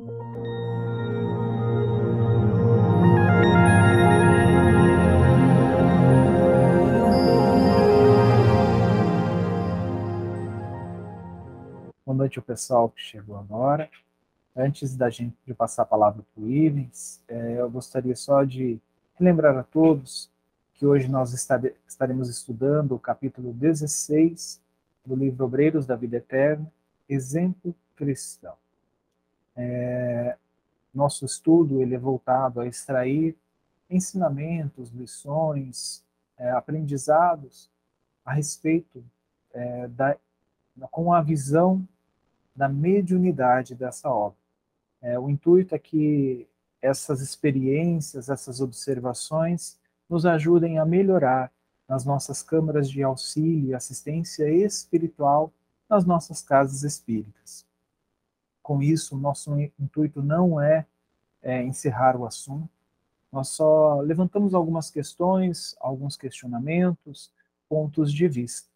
Boa noite ao pessoal que chegou agora. Antes da gente de passar a palavra para o Ivens, é, eu gostaria só de lembrar a todos que hoje nós estaremos estudando o capítulo 16 do livro Obreiros da Vida Eterna, Exemplo Cristão. É, nosso estudo ele é voltado a extrair ensinamentos, lições, é, aprendizados a respeito é, da com a visão da mediunidade dessa obra. É, o intuito é que essas experiências, essas observações nos ajudem a melhorar nas nossas câmaras de auxílio e assistência espiritual nas nossas casas espíritas. Com isso, nosso intuito não é, é encerrar o assunto, nós só levantamos algumas questões, alguns questionamentos, pontos de vista.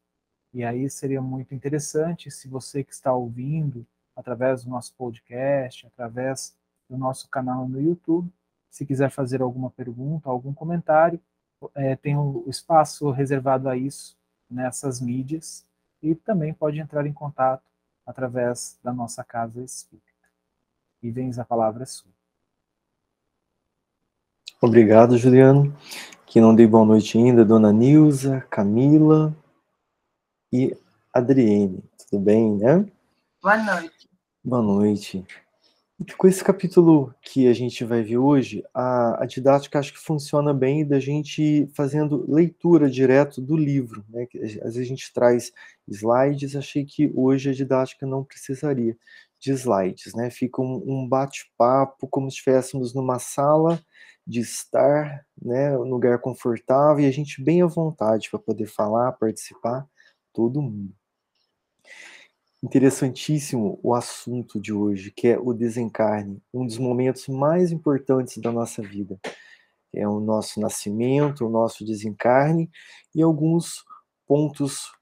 E aí seria muito interessante se você que está ouvindo através do nosso podcast, através do nosso canal no YouTube, se quiser fazer alguma pergunta, algum comentário, é, tem o um espaço reservado a isso nessas mídias e também pode entrar em contato através da nossa casa espírita. E vens a palavra sua. Obrigado, Juliano. Que não dei boa noite ainda, Dona Nilza, Camila, e Adriene. Tudo bem, né? Boa noite. Boa noite. Com esse capítulo que a gente vai ver hoje, a, a didática acho que funciona bem da gente fazendo leitura direto do livro. Né? Às vezes a gente traz slides, achei que hoje a didática não precisaria de slides, né? Fica um, um bate-papo como se estivéssemos numa sala de estar, né, um lugar confortável e a gente bem à vontade para poder falar, participar todo mundo. Interessantíssimo o assunto de hoje, que é o desencarne, um dos momentos mais importantes da nossa vida. É o nosso nascimento, o nosso desencarne e alguns pontos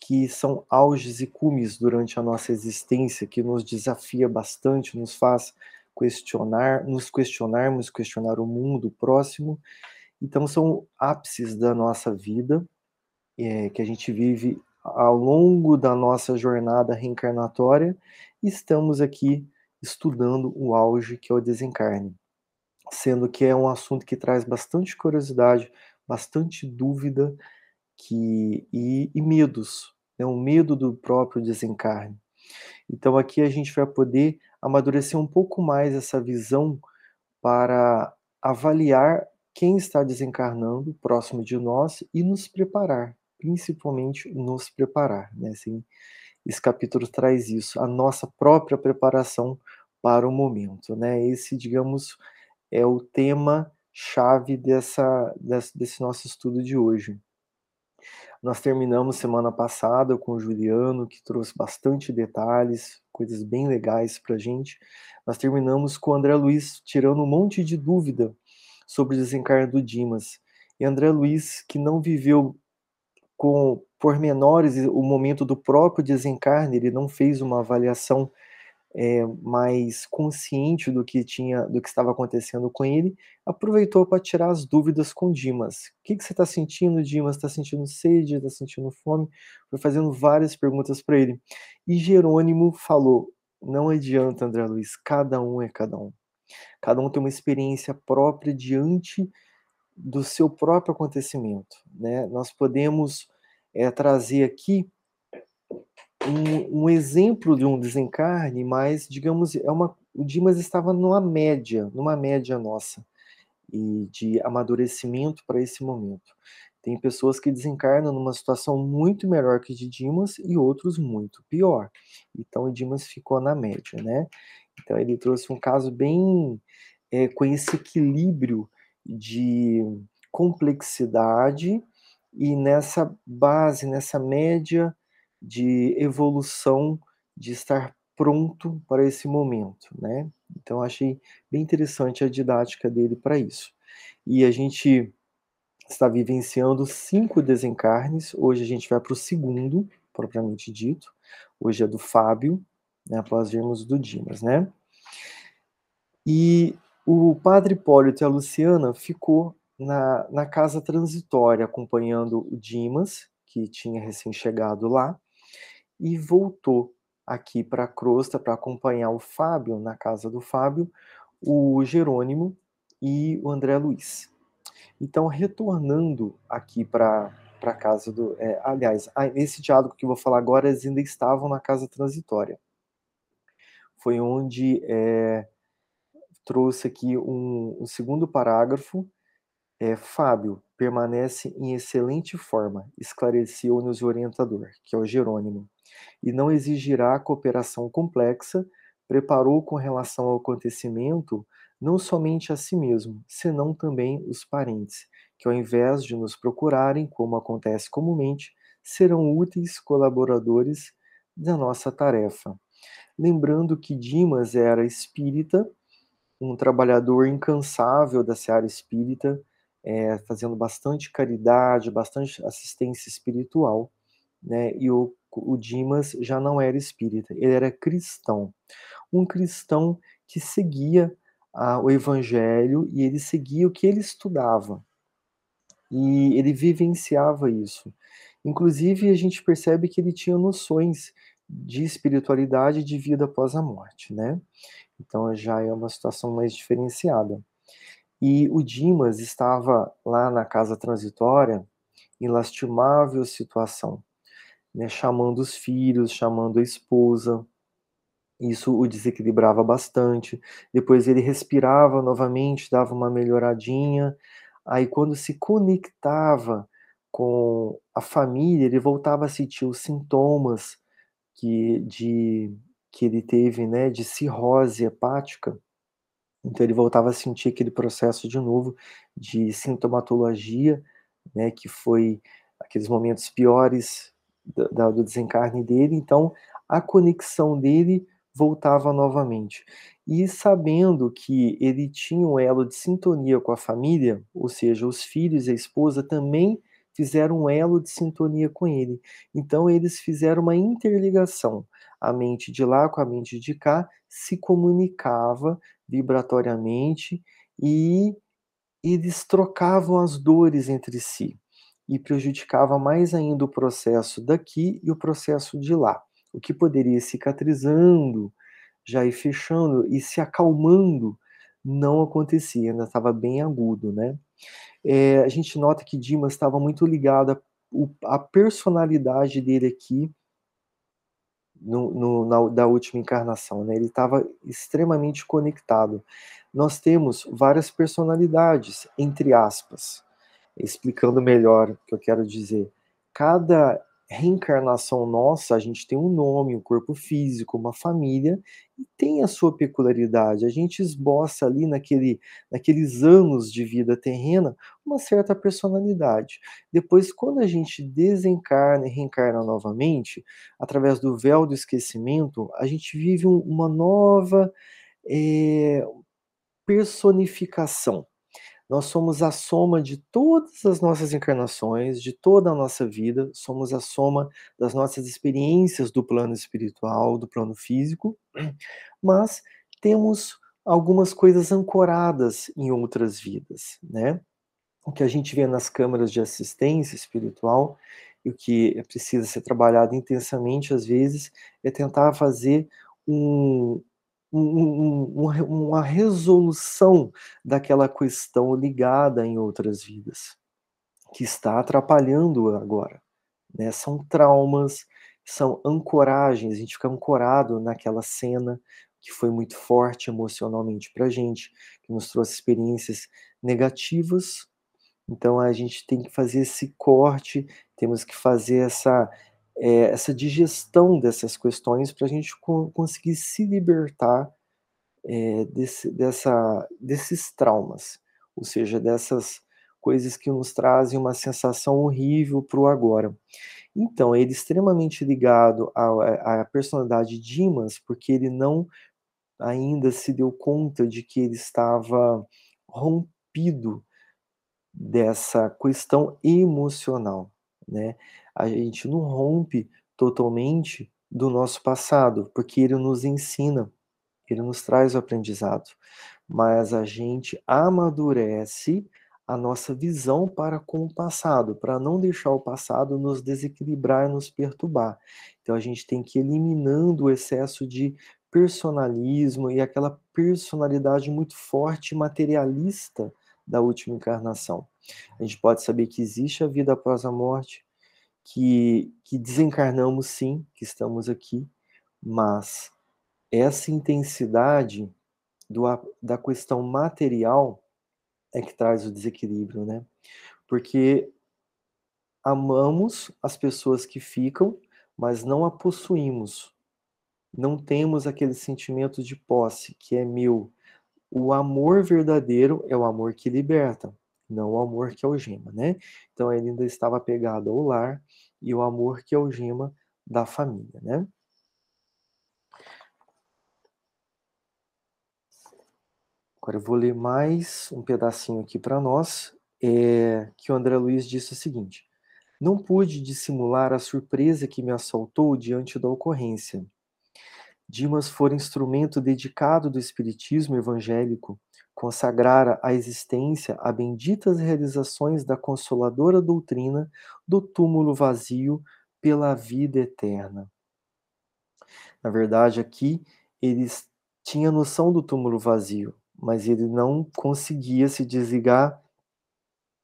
que são auges e cumes durante a nossa existência, que nos desafia bastante, nos faz questionar, nos questionarmos, questionar o mundo próximo. Então, são ápices da nossa vida, é, que a gente vive ao longo da nossa jornada reencarnatória, estamos aqui estudando o auge que é o desencarne, sendo que é um assunto que traz bastante curiosidade, bastante dúvida que, e, e medos, né? um medo do próprio desencarne. Então aqui a gente vai poder amadurecer um pouco mais essa visão para avaliar quem está desencarnando próximo de nós e nos preparar principalmente nos preparar, né? Assim, esse capítulo traz isso, a nossa própria preparação para o momento, né? Esse, digamos, é o tema chave dessa, desse, nosso estudo de hoje. Nós terminamos semana passada com o Juliano, que trouxe bastante detalhes, coisas bem legais para a gente. Nós terminamos com o André Luiz tirando um monte de dúvida sobre o desencarno do Dimas. E André Luiz, que não viveu com pormenores o momento do próprio desencarne, ele não fez uma avaliação é, mais consciente do que tinha, do que estava acontecendo com ele, aproveitou para tirar as dúvidas com Dimas. O que, que você está sentindo, Dimas? Está sentindo sede? Está sentindo fome? Foi fazendo várias perguntas para ele. E Jerônimo falou: não adianta, André Luiz, cada um é cada um. Cada um tem uma experiência própria diante do seu próprio acontecimento. Né? Nós podemos é, trazer aqui um, um, exemplo de um desencarne, mas, digamos, é uma, o Dimas estava numa média, numa média nossa, e de amadurecimento para esse momento. Tem pessoas que desencarnam numa situação muito melhor que de Dimas e outros muito pior. Então, o Dimas ficou na média, né? Então, ele trouxe um caso bem é, com esse equilíbrio de complexidade e nessa base, nessa média de evolução, de estar pronto para esse momento, né? Então achei bem interessante a didática dele para isso. E a gente está vivenciando cinco desencarnes. Hoje a gente vai para o segundo, propriamente dito. Hoje é do Fábio, né, após vermos do Dimas, né? E o padre Hipólito e a Luciana ficou na, na casa transitória, acompanhando o Dimas, que tinha recém-chegado lá, e voltou aqui para a crosta para acompanhar o Fábio, na casa do Fábio, o Jerônimo e o André Luiz. Então, retornando aqui para a casa do. É, aliás, esse diálogo que eu vou falar agora, eles ainda estavam na casa transitória. Foi onde é, trouxe aqui um, um segundo parágrafo. É, Fábio permanece em excelente forma, esclareceu-nos o orientador, que é o Jerônimo, e não exigirá cooperação complexa, preparou com relação ao acontecimento não somente a si mesmo, senão também os parentes, que ao invés de nos procurarem, como acontece comumente, serão úteis colaboradores da nossa tarefa. Lembrando que Dimas era espírita, um trabalhador incansável da seara espírita, é, fazendo bastante caridade, bastante assistência espiritual, né? E o, o Dimas já não era espírita, ele era cristão, um cristão que seguia a, o Evangelho e ele seguia o que ele estudava. E ele vivenciava isso. Inclusive, a gente percebe que ele tinha noções de espiritualidade e de vida após a morte, né? Então já é uma situação mais diferenciada. E o Dimas estava lá na casa transitória em lastimável situação, né? chamando os filhos, chamando a esposa, isso o desequilibrava bastante. Depois ele respirava novamente, dava uma melhoradinha. Aí, quando se conectava com a família, ele voltava a sentir os sintomas que, de, que ele teve, né, de cirrose hepática. Então, ele voltava a sentir aquele processo de novo de sintomatologia, né, que foi aqueles momentos piores do, do desencarne dele. Então, a conexão dele voltava novamente. E sabendo que ele tinha um elo de sintonia com a família, ou seja, os filhos e a esposa também fizeram um elo de sintonia com ele. Então eles fizeram uma interligação. A mente de lá com a mente de cá se comunicava vibratoriamente e eles trocavam as dores entre si e prejudicava mais ainda o processo daqui e o processo de lá o que poderia ir cicatrizando, já ir fechando e se acalmando, não acontecia, ainda estava bem agudo, né? É, a gente nota que Dimas estava muito ligado à personalidade dele aqui no, no, na, da última encarnação, né? Ele estava extremamente conectado. Nós temos várias personalidades, entre aspas, explicando melhor o que eu quero dizer. Cada reencarnação nossa, a gente tem um nome, um corpo físico, uma família, e tem a sua peculiaridade. A gente esboça ali naquele, naqueles anos de vida terrena uma certa personalidade. Depois, quando a gente desencarna e reencarna novamente, através do véu do esquecimento, a gente vive um, uma nova é, personificação nós somos a soma de todas as nossas encarnações, de toda a nossa vida, somos a soma das nossas experiências do plano espiritual, do plano físico, mas temos algumas coisas ancoradas em outras vidas, né? O que a gente vê nas câmaras de assistência espiritual e o que precisa ser trabalhado intensamente às vezes é tentar fazer um, um, um, uma resolução daquela questão ligada em outras vidas, que está atrapalhando agora. Né? São traumas, são ancoragens, a gente fica ancorado naquela cena que foi muito forte emocionalmente para a gente, que nos trouxe experiências negativas. Então a gente tem que fazer esse corte, temos que fazer essa é, essa digestão dessas questões para a gente co conseguir se libertar é, desse, dessa, desses traumas, ou seja, dessas coisas que nos trazem uma sensação horrível para o agora. Então, ele é extremamente ligado à, à personalidade de Dimas, porque ele não ainda se deu conta de que ele estava rompido dessa questão emocional, né? A gente não rompe totalmente do nosso passado, porque ele nos ensina, ele nos traz o aprendizado, mas a gente amadurece a nossa visão para com o passado, para não deixar o passado nos desequilibrar, nos perturbar. Então a gente tem que ir eliminando o excesso de personalismo e aquela personalidade muito forte materialista da última encarnação. A gente pode saber que existe a vida após a morte, que, que desencarnamos sim, que estamos aqui, mas essa intensidade do, da questão material é que traz o desequilíbrio, né? Porque amamos as pessoas que ficam, mas não a possuímos. Não temos aquele sentimento de posse que é meu. O amor verdadeiro é o amor que liberta, não o amor que algema, né? Então ele ainda estava apegado ao lar e o amor que algema da família, né? Agora eu vou ler mais um pedacinho aqui para nós, é, que o André Luiz disse o seguinte: Não pude dissimular a surpresa que me assaltou diante da ocorrência. Dimas fora instrumento dedicado do Espiritismo evangélico, consagrara a existência a benditas realizações da consoladora doutrina do túmulo vazio pela vida eterna. Na verdade, aqui eles tinha noção do túmulo vazio, mas ele não conseguia se desligar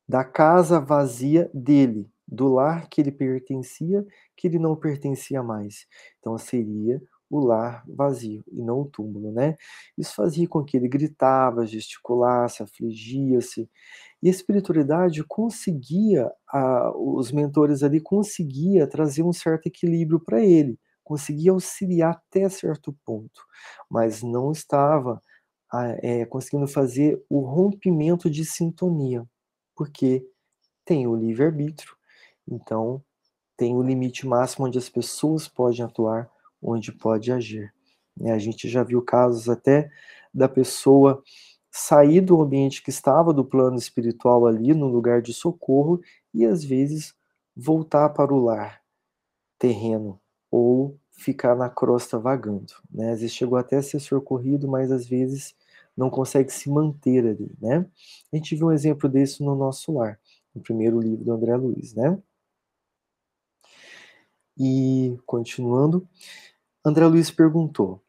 da casa vazia dele, do lar que ele pertencia, que ele não pertencia mais. Então seria o lar vazio e não o túmulo, né? Isso fazia com que ele gritava, gesticulasse, afligia-se. E a espiritualidade conseguia, a, os mentores ali conseguia trazer um certo equilíbrio para ele, conseguia auxiliar até certo ponto, mas não estava é, conseguindo fazer o rompimento de sintonia, porque tem o livre-arbítrio, então tem o limite máximo onde as pessoas podem atuar, onde pode agir. E a gente já viu casos até da pessoa sair do ambiente que estava do plano espiritual ali, no lugar de socorro, e às vezes voltar para o lar terreno, ou ficar na crosta vagando. Né? Às vezes chegou até a ser socorrido, mas às vezes não consegue se manter ali, né? A gente viu um exemplo desse no nosso lar, no primeiro livro do André Luiz, né? E continuando, André Luiz perguntou: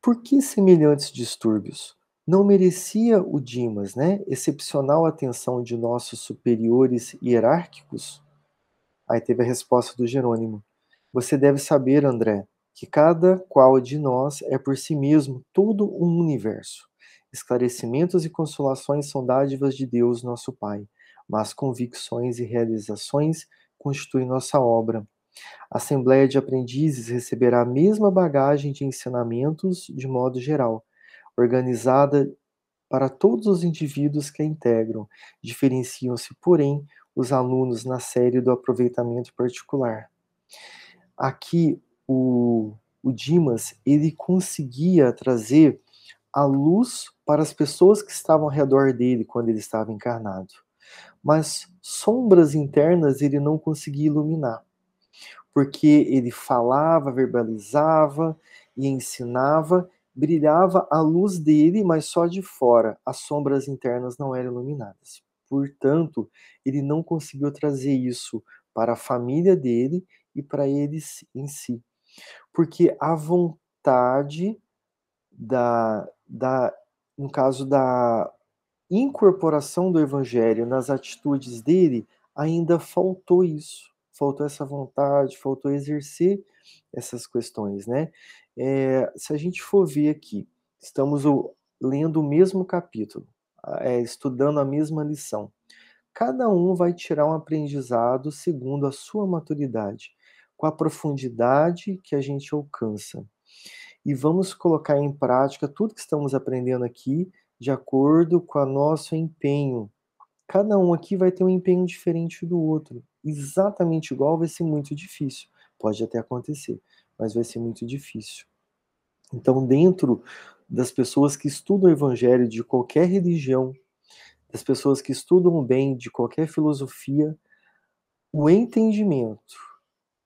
por que semelhantes distúrbios? Não merecia o Dimas, né, excepcional atenção de nossos superiores hierárquicos? Aí teve a resposta do Jerônimo: Você deve saber, André, que cada qual de nós é por si mesmo todo um universo. Esclarecimentos e consolações são dádivas de Deus, nosso Pai, mas convicções e realizações constituem nossa obra. A Assembleia de Aprendizes receberá a mesma bagagem de ensinamentos de modo geral, organizada para todos os indivíduos que a integram. Diferenciam-se, porém, os alunos na série do aproveitamento particular. Aqui o, o Dimas ele conseguia trazer a luz para as pessoas que estavam ao redor dele quando ele estava encarnado. Mas sombras internas ele não conseguia iluminar, porque ele falava, verbalizava e ensinava, brilhava a luz dele, mas só de fora, as sombras internas não eram iluminadas. Portanto, ele não conseguiu trazer isso para a família dele e para ele em si. Porque a vontade da, da no caso da incorporação do evangelho nas atitudes dele, ainda faltou isso, faltou essa vontade, faltou exercer essas questões, né? É, se a gente for ver aqui, estamos lendo o mesmo capítulo, é, estudando a mesma lição. Cada um vai tirar um aprendizado segundo a sua maturidade com a profundidade que a gente alcança. E vamos colocar em prática tudo que estamos aprendendo aqui de acordo com o nosso empenho. Cada um aqui vai ter um empenho diferente do outro. Exatamente igual vai ser muito difícil. Pode até acontecer, mas vai ser muito difícil. Então, dentro das pessoas que estudam o evangelho de qualquer religião, das pessoas que estudam bem de qualquer filosofia, o entendimento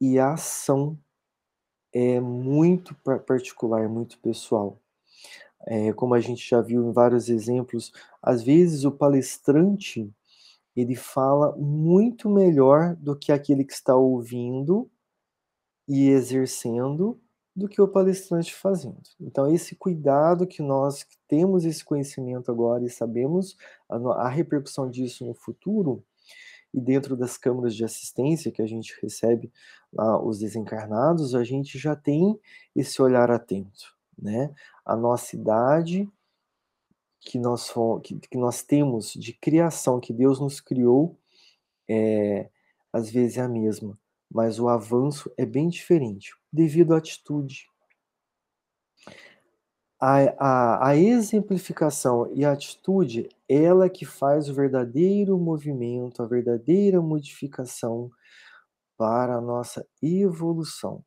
e a ação é muito particular, muito pessoal. É, como a gente já viu em vários exemplos, às vezes o palestrante ele fala muito melhor do que aquele que está ouvindo e exercendo do que o palestrante fazendo. Então, esse cuidado que nós temos esse conhecimento agora e sabemos a, a repercussão disso no futuro, e dentro das câmaras de assistência que a gente recebe lá, os desencarnados, a gente já tem esse olhar atento, né? A nossa idade que nós, que, que nós temos de criação, que Deus nos criou, é, às vezes é a mesma, mas o avanço é bem diferente, devido à atitude. A, a, a, exemplificação e a atitude, ela que faz o verdadeiro movimento, a verdadeira modificação para a nossa evolução,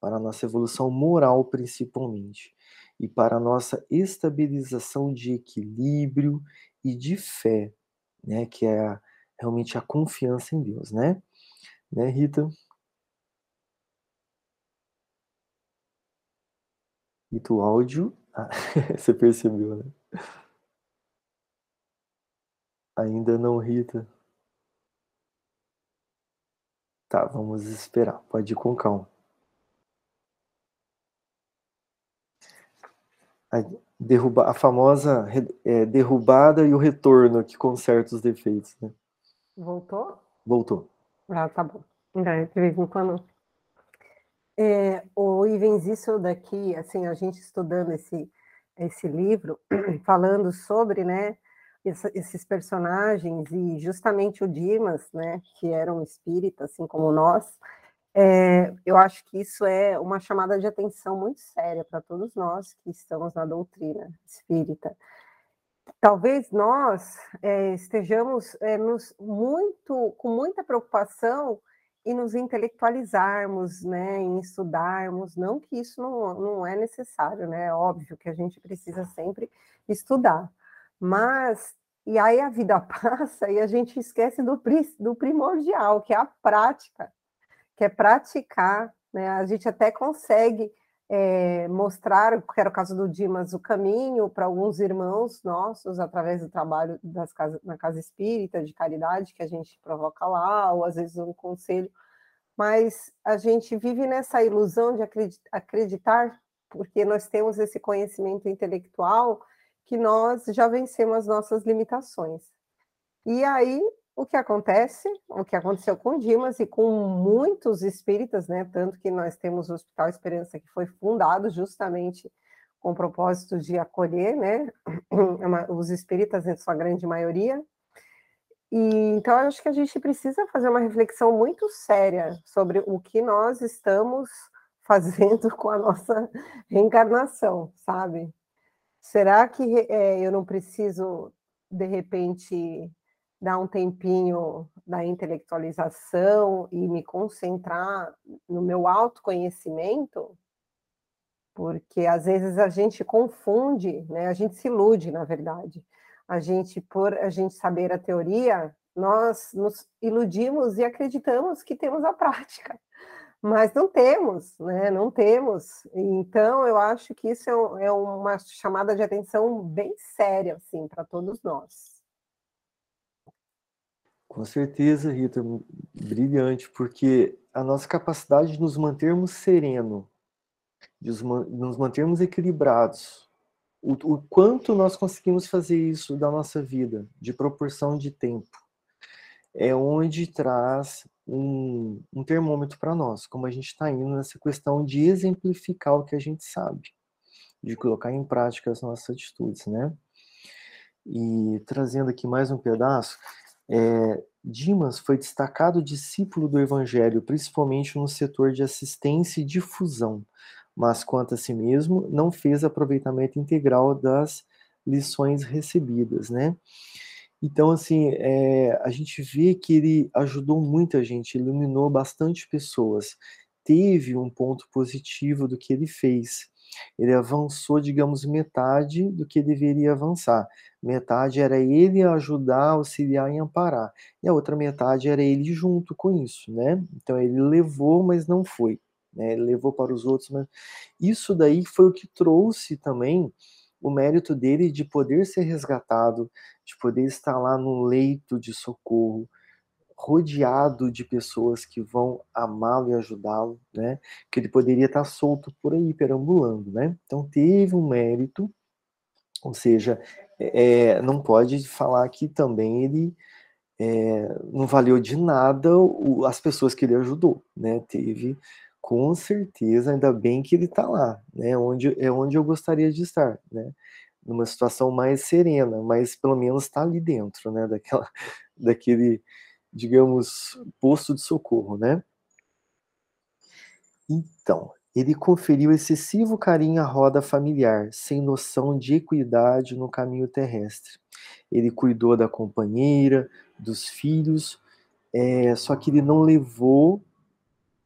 para a nossa evolução moral principalmente, e para nossa estabilização de equilíbrio e de fé, né, que é a, realmente a confiança em Deus, né? Né, Rita? Rita, o áudio ah, você percebeu, né? Ainda não, Rita. Tá, vamos esperar. Pode ir com calma. A, derruba, a famosa é, derrubada e o retorno que conserta os defeitos, né? Voltou? Voltou. Ah, tá bom. É, de vez em quando é, o Ivens, isso daqui, assim, a gente estudando esse, esse livro, falando sobre, né, esses personagens e justamente o Dimas, né, que era um espírita, assim como nós, é, eu acho que isso é uma chamada de atenção muito séria para todos nós que estamos na doutrina espírita. Talvez nós é, estejamos é, nos muito, com muita preocupação e nos intelectualizarmos, né, em estudarmos, não que isso não, não é necessário, né, é óbvio que a gente precisa sempre estudar, mas, e aí a vida passa e a gente esquece do, do primordial, que é a prática, que é praticar, né, a gente até consegue é, mostrar, que era o caso do Dimas, o caminho para alguns irmãos nossos, através do trabalho das casas, na Casa Espírita, de caridade, que a gente provoca lá, ou às vezes um conselho, mas a gente vive nessa ilusão de acreditar, porque nós temos esse conhecimento intelectual, que nós já vencemos as nossas limitações. E aí, o que acontece, o que aconteceu com Dimas e com muitos espíritas, né? Tanto que nós temos o Hospital Esperança que foi fundado justamente com o propósito de acolher, né? Os espíritas, em sua grande maioria. E então acho que a gente precisa fazer uma reflexão muito séria sobre o que nós estamos fazendo com a nossa reencarnação, sabe? Será que é, eu não preciso, de repente, dar um tempinho da intelectualização e me concentrar no meu autoconhecimento, porque às vezes a gente confunde, né? A gente se ilude, na verdade. A gente, por a gente saber a teoria, nós nos iludimos e acreditamos que temos a prática, mas não temos, né? Não temos. Então, eu acho que isso é, é uma chamada de atenção bem séria, assim, para todos nós. Com certeza, Rita, brilhante, porque a nossa capacidade de nos mantermos sereno, de nos mantermos equilibrados, o, o quanto nós conseguimos fazer isso da nossa vida, de proporção de tempo, é onde traz um, um termômetro para nós, como a gente está indo nessa questão de exemplificar o que a gente sabe, de colocar em prática as nossas atitudes, né? E trazendo aqui mais um pedaço, é, Dimas foi destacado discípulo do Evangelho, principalmente no setor de assistência e difusão, mas quanto a si mesmo, não fez aproveitamento integral das lições recebidas, né? Então, assim, é, a gente vê que ele ajudou muita gente, iluminou bastante pessoas, teve um ponto positivo do que ele fez. Ele avançou, digamos, metade do que deveria avançar. Metade era ele ajudar, auxiliar e amparar. E a outra metade era ele junto com isso, né? Então ele levou, mas não foi. Né? Ele levou para os outros, mas isso daí foi o que trouxe também o mérito dele de poder ser resgatado, de poder estar lá no leito de socorro, rodeado de pessoas que vão amá-lo e ajudá-lo, né? Que ele poderia estar solto por aí, perambulando, né? Então teve um mérito, ou seja, é, não pode falar que também ele é, não valeu de nada o, as pessoas que ele ajudou, né? Teve, com certeza, ainda bem que ele está lá, né? Onde, é onde eu gostaria de estar, né? Numa situação mais serena, mas pelo menos está ali dentro, né? Daquela, daquele, digamos, posto de socorro, né? Então, ele conferiu excessivo carinho à roda familiar, sem noção de equidade no caminho terrestre. Ele cuidou da companheira, dos filhos, é, só que ele não levou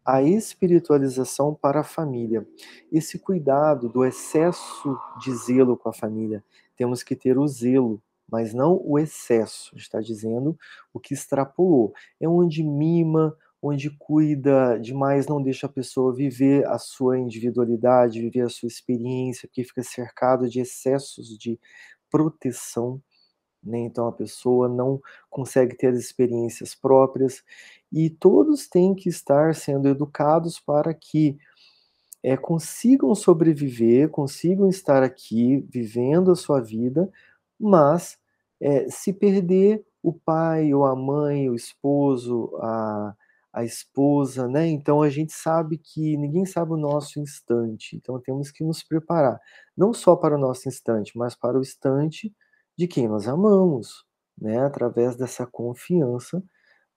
a espiritualização para a família. Esse cuidado do excesso de zelo com a família. Temos que ter o zelo, mas não o excesso. Está dizendo o que extrapolou. É onde mima, onde cuida demais, não deixa a pessoa viver a sua individualidade, viver a sua experiência, porque fica cercado de excessos de proteção né? Então a pessoa não consegue ter as experiências próprias e todos têm que estar sendo educados para que é, consigam sobreviver, consigam estar aqui vivendo a sua vida, mas é, se perder o pai ou a mãe, o esposo, a, a esposa, né? Então a gente sabe que ninguém sabe o nosso instante, então temos que nos preparar, não só para o nosso instante, mas para o instante de quem nós amamos, né? Através dessa confiança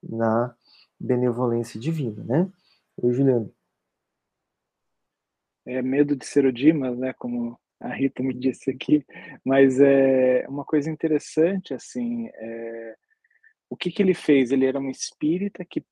na benevolência divina, né? Oi, Juliano. É medo de ser o Dimas, né? Como a Rita me disse aqui, mas é uma coisa interessante, assim, é, o que que ele fez? Ele era um espírita que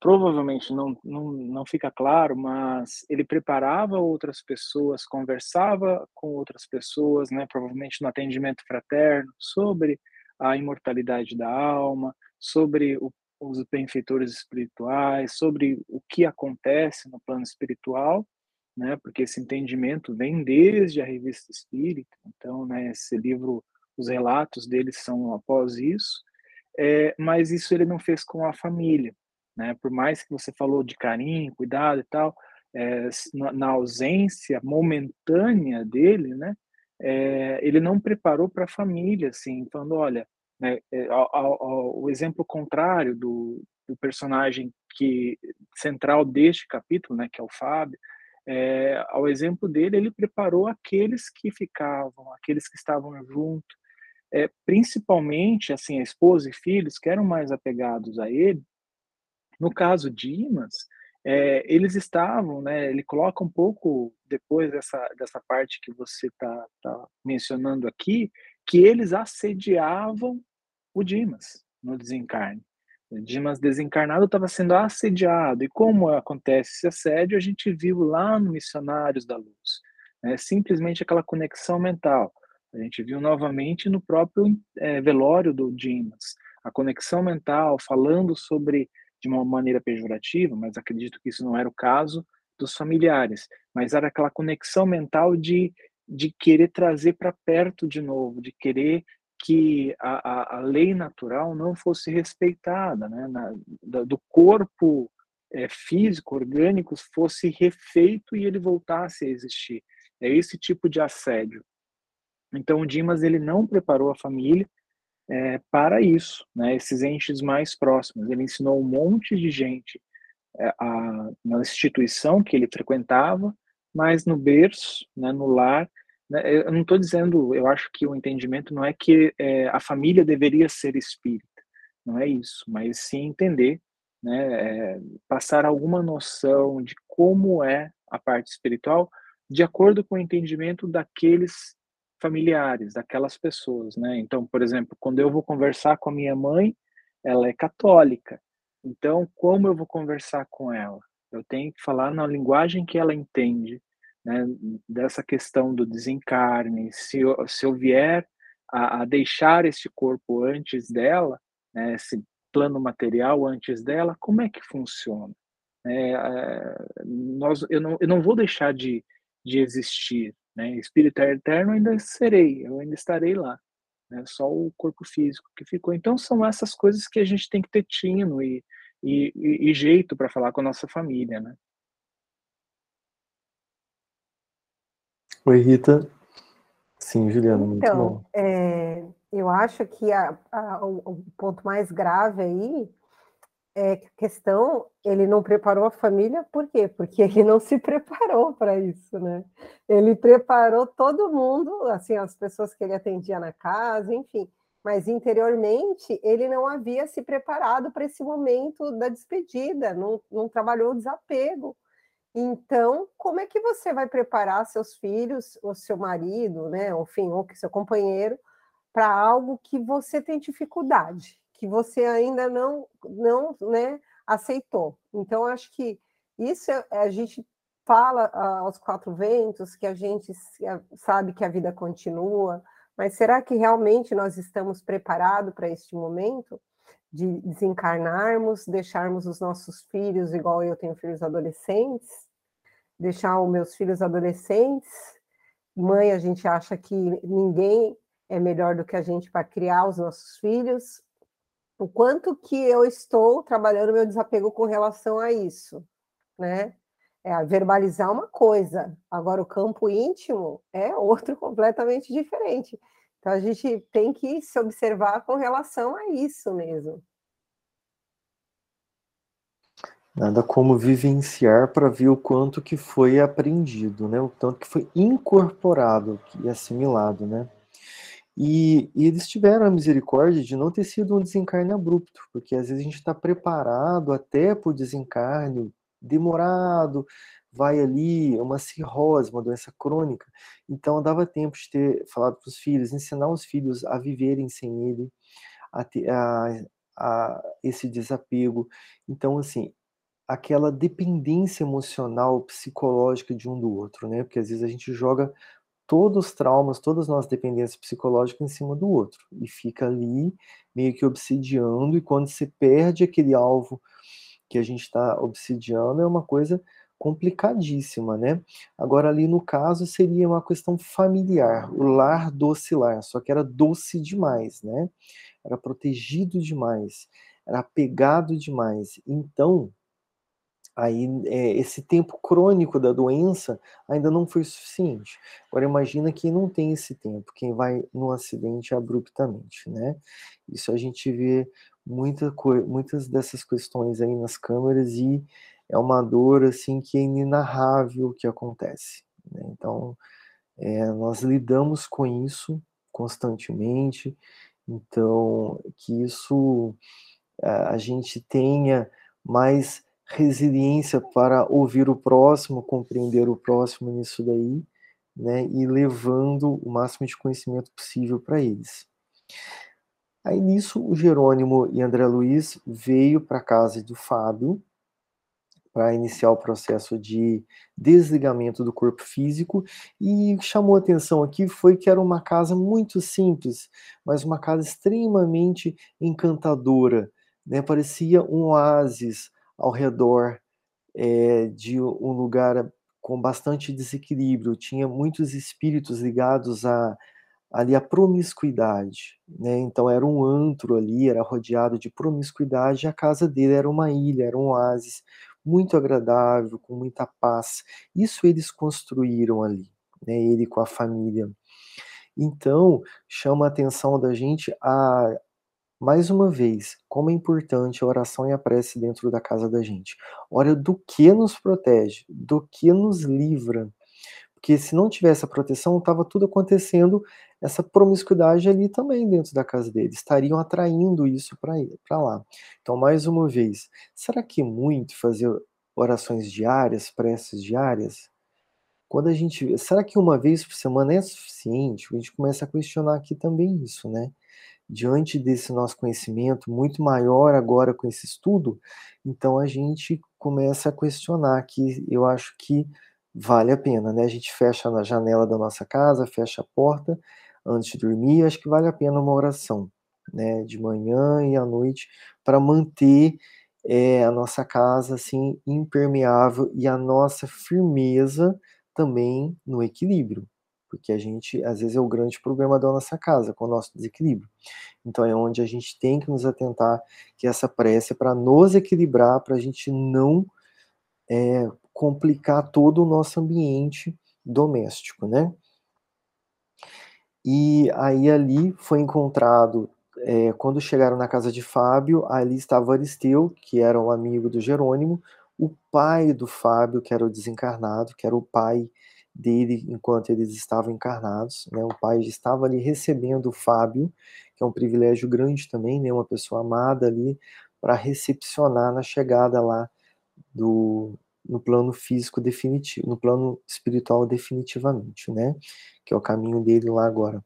provavelmente não, não, não fica claro, mas ele preparava outras pessoas, conversava com outras pessoas, né, provavelmente no atendimento fraterno, sobre a imortalidade da alma, sobre o, os benfeitores espirituais, sobre o que acontece no plano espiritual, né, porque esse entendimento vem desde a revista Espírita, então, né, esse livro, os relatos deles são após isso, é, mas isso ele não fez com a família, né? Por mais que você falou de carinho, cuidado e tal, é, na, ausência momentânea dele, né? É, ele não preparou para a família, assim, falando, olha, né, é, ao, ao, o exemplo contrário do, do, personagem que central deste capítulo, né, que é o Fábio, é, ao exemplo dele, ele preparou aqueles que ficavam, aqueles que estavam junto, é, principalmente assim a esposa e filhos que eram mais apegados a ele, no caso de imãs, é, eles estavam, né, ele coloca um pouco depois dessa, dessa parte que você está tá mencionando aqui, que eles assediavam o Dimas no desencarne. Dimas desencarnado estava sendo assediado. E como acontece esse assédio, a gente viu lá no Missionários da Luz. Né? Simplesmente aquela conexão mental. A gente viu novamente no próprio é, velório do Dimas. A conexão mental, falando sobre de uma maneira pejorativa, mas acredito que isso não era o caso dos familiares, mas era aquela conexão mental de, de querer trazer para perto de novo, de querer que a, a, a, lei natural não fosse respeitada, né? Na, do corpo é, físico, orgânico, fosse refeito e ele voltasse a existir. É esse tipo de assédio. Então, o Dimas ele não preparou a família é, para isso, né, esses entes mais próximos. Ele ensinou um monte de gente é, a, na instituição que ele frequentava, mas no berço, né, no lar. Né, eu não estou dizendo, eu acho que o entendimento não é que é, a família deveria ser espírita, não é isso, mas sim entender, né, é, passar alguma noção de como é a parte espiritual de acordo com o entendimento daqueles familiares daquelas pessoas, né? Então, por exemplo, quando eu vou conversar com a minha mãe, ela é católica. Então, como eu vou conversar com ela? Eu tenho que falar na linguagem que ela entende, né? Dessa questão do desencarne. Se eu, se eu vier a, a deixar este corpo antes dela, né? esse plano material antes dela, como é que funciona? É, é, nós, eu, não, eu não vou deixar de, de existir, né? Espírito eterno ainda serei, eu ainda estarei lá, né? Só o corpo físico que ficou. Então são essas coisas que a gente tem que ter tino e, e, e, jeito para falar com a nossa família, né? Oi, Rita. Sim, Juliana, muito então, bom. É, eu acho que a, a, o, o, ponto mais grave aí é que a questão, ele não preparou a família, por quê? Porque ele não se preparou para isso, né? Ele preparou todo mundo, assim, as pessoas que ele atendia na casa, enfim, mas interiormente ele não havia se preparado para esse momento da despedida, não, não trabalhou o desapego. Então, como é que você vai preparar seus filhos, ou seu marido, né, enfim, ou seu companheiro, para algo que você tem dificuldade, que você ainda não, não né, aceitou? Então, acho que isso é, a gente fala aos quatro ventos, que a gente sabe que a vida continua, mas será que realmente nós estamos preparados para este momento de desencarnarmos, deixarmos os nossos filhos, igual eu tenho filhos adolescentes, deixar os meus filhos adolescentes? Mãe, a gente acha que ninguém é melhor do que a gente para criar os nossos filhos. O quanto que eu estou trabalhando meu desapego com relação a isso, né? É, verbalizar uma coisa, agora o campo íntimo é outro completamente diferente. Então a gente tem que se observar com relação a isso mesmo. Nada como vivenciar para ver o quanto que foi aprendido, né? O tanto que foi incorporado e assimilado, né? E, e, eles tiveram a misericórdia de não ter sido um desencarne abrupto, porque às vezes a gente está preparado até para o desencarne demorado, vai ali, é uma cirrose, uma doença crônica. Então dava tempo de ter falado para os filhos, ensinar os filhos a viverem sem ele, a, ter, a, a esse desapego. Então, assim, aquela dependência emocional, psicológica de um do outro, né? Porque às vezes a gente joga todos os traumas, todas as nossas dependências psicológicas em cima do outro e fica ali meio que obsidiando e quando se perde aquele alvo que a gente está obsidiando é uma coisa complicadíssima, né? Agora ali no caso seria uma questão familiar, o lar doce lar, só que era doce demais, né? Era protegido demais, era apegado demais. Então, aí é, esse tempo crônico da doença ainda não foi suficiente. Agora imagina quem não tem esse tempo, quem vai no acidente abruptamente, né? Isso a gente vê muita muitas dessas questões aí nas câmeras e é uma dor assim que é inenarrável que acontece. Né? Então é, nós lidamos com isso constantemente, então que isso a gente tenha mais resiliência para ouvir o próximo, compreender o próximo nisso daí, né, e levando o máximo de conhecimento possível para eles. Aí nisso o Jerônimo e André Luiz veio para a casa do Fábio para iniciar o processo de desligamento do corpo físico e chamou atenção aqui foi que era uma casa muito simples, mas uma casa extremamente encantadora, né? Parecia um oásis ao redor é, de um lugar com bastante desequilíbrio, tinha muitos espíritos ligados a ali a promiscuidade, né? Então era um antro ali, era rodeado de promiscuidade, e a casa dele era uma ilha, era um oásis muito agradável, com muita paz. Isso eles construíram ali, né? Ele com a família. Então, chama a atenção da gente a mais uma vez, como é importante a oração e a prece dentro da casa da gente. Olha do que nos protege, do que nos livra. Porque se não tivesse a proteção, estava tudo acontecendo, essa promiscuidade ali também dentro da casa deles. Estariam atraindo isso para lá. Então, mais uma vez, será que é muito fazer orações diárias, preces diárias? Quando a gente. Será que uma vez por semana é suficiente? A gente começa a questionar aqui também isso, né? Diante desse nosso conhecimento muito maior agora com esse estudo, então a gente começa a questionar que eu acho que vale a pena, né? A gente fecha na janela da nossa casa, fecha a porta antes de dormir, acho que vale a pena uma oração, né? De manhã e à noite para manter é, a nossa casa assim impermeável e a nossa firmeza também no equilíbrio, porque a gente, às vezes, é o grande problema da nossa casa, com o nosso desequilíbrio. Então, é onde a gente tem que nos atentar que essa prece é para nos equilibrar, para a gente não é, complicar todo o nosso ambiente doméstico, né? E aí ali foi encontrado, é, quando chegaram na casa de Fábio, ali estava Aristeu, que era um amigo do Jerônimo, o pai do Fábio, que era o desencarnado, que era o pai dele enquanto eles estavam encarnados, né? O pai estava ali recebendo o Fábio, que é um privilégio grande também, né? Uma pessoa amada ali para recepcionar na chegada lá do no plano físico definitivo, no plano espiritual definitivamente, né? Que é o caminho dele lá agora.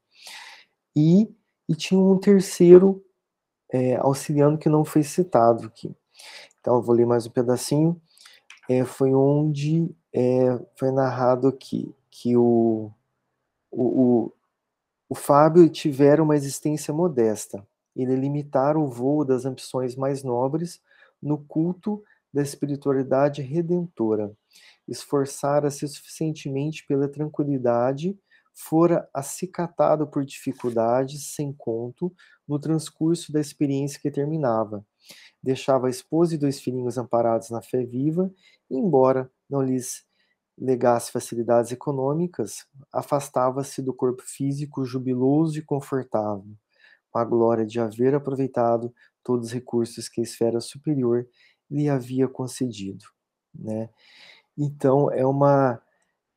E, e tinha um terceiro é, auxiliando que não foi citado aqui. Então eu vou ler mais um pedacinho. É, foi onde é, foi narrado aqui que o, o, o, o Fábio tivera uma existência modesta. Ele limitara o voo das ambições mais nobres no culto da espiritualidade redentora. Esforçara-se suficientemente pela tranquilidade, fora acicatado por dificuldades sem conto no transcurso da experiência que terminava. Deixava a esposa e dois filhinhos amparados na fé viva, e, embora não lhes legasse facilidades econômicas, afastava-se do corpo físico jubiloso e confortável, com a glória de haver aproveitado todos os recursos que a esfera superior lhe havia concedido, né? Então é uma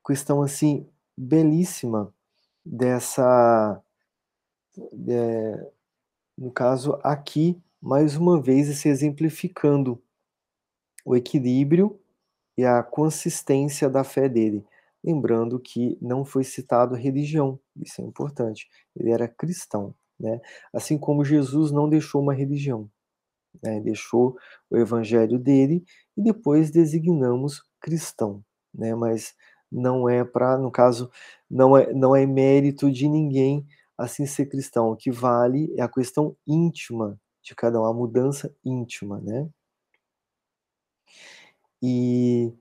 questão assim belíssima dessa, é, no caso aqui mais uma vez se exemplificando o equilíbrio e a consistência da fé dele. Lembrando que não foi citado religião, isso é importante. Ele era cristão, né? Assim como Jesus não deixou uma religião, né? deixou o evangelho dele e depois designamos cristão, né? Mas não é para, no caso, não é não é mérito de ninguém assim ser cristão. O que vale é a questão íntima de cada um, a mudança íntima, né? E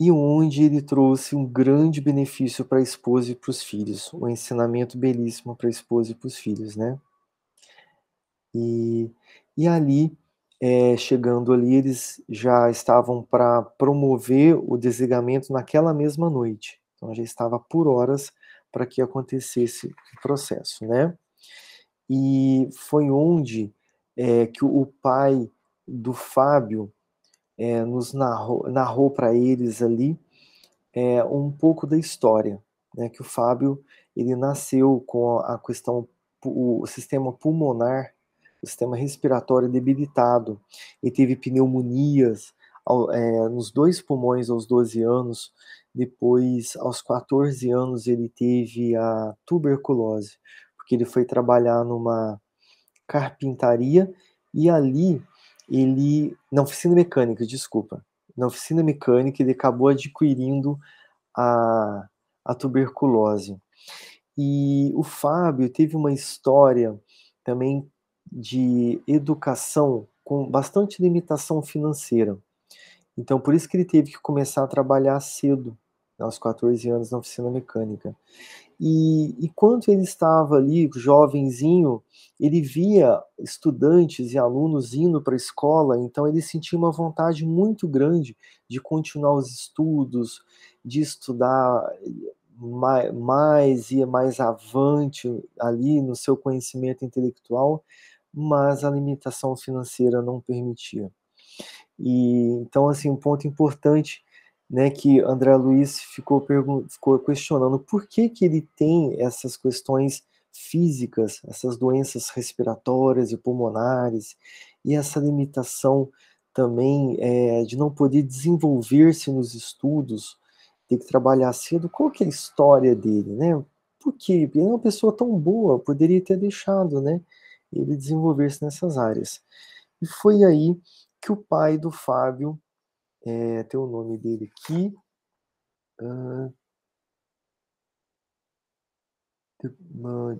e onde ele trouxe um grande benefício para a esposa e para os filhos, um ensinamento belíssimo para a esposa e para os filhos, né? E, e ali é, chegando ali, eles já estavam para promover o desligamento naquela mesma noite. Então já estava por horas para que acontecesse o processo, né? E foi onde é, que o pai do Fábio é, nos narrou, narrou para eles ali é, um pouco da história, né? Que o Fábio ele nasceu com a questão o sistema pulmonar o sistema respiratório debilitado e teve pneumonias é, nos dois pulmões aos 12 anos. Depois, aos 14 anos, ele teve a tuberculose, porque ele foi trabalhar numa carpintaria e ali ele, na oficina mecânica, desculpa, na oficina mecânica ele acabou adquirindo a, a tuberculose. E o Fábio teve uma história também de educação com bastante limitação financeira. Então, por isso que ele teve que começar a trabalhar cedo, aos 14 anos, na oficina mecânica. E, e quando ele estava ali, jovenzinho, ele via estudantes e alunos indo para a escola, então ele sentia uma vontade muito grande de continuar os estudos, de estudar mais, mais e mais avante ali no seu conhecimento intelectual, mas a limitação financeira não permitia. E então assim um ponto importante, né, que André Luiz ficou, ficou questionando por que que ele tem essas questões físicas, essas doenças respiratórias e pulmonares e essa limitação também é, de não poder desenvolver-se nos estudos, ter que trabalhar cedo. Qual que é a história dele, né? Porque ele é uma pessoa tão boa, poderia ter deixado, né? ele desenvolver-se nessas áreas. E foi aí que o pai do Fábio, é, tem o nome dele aqui,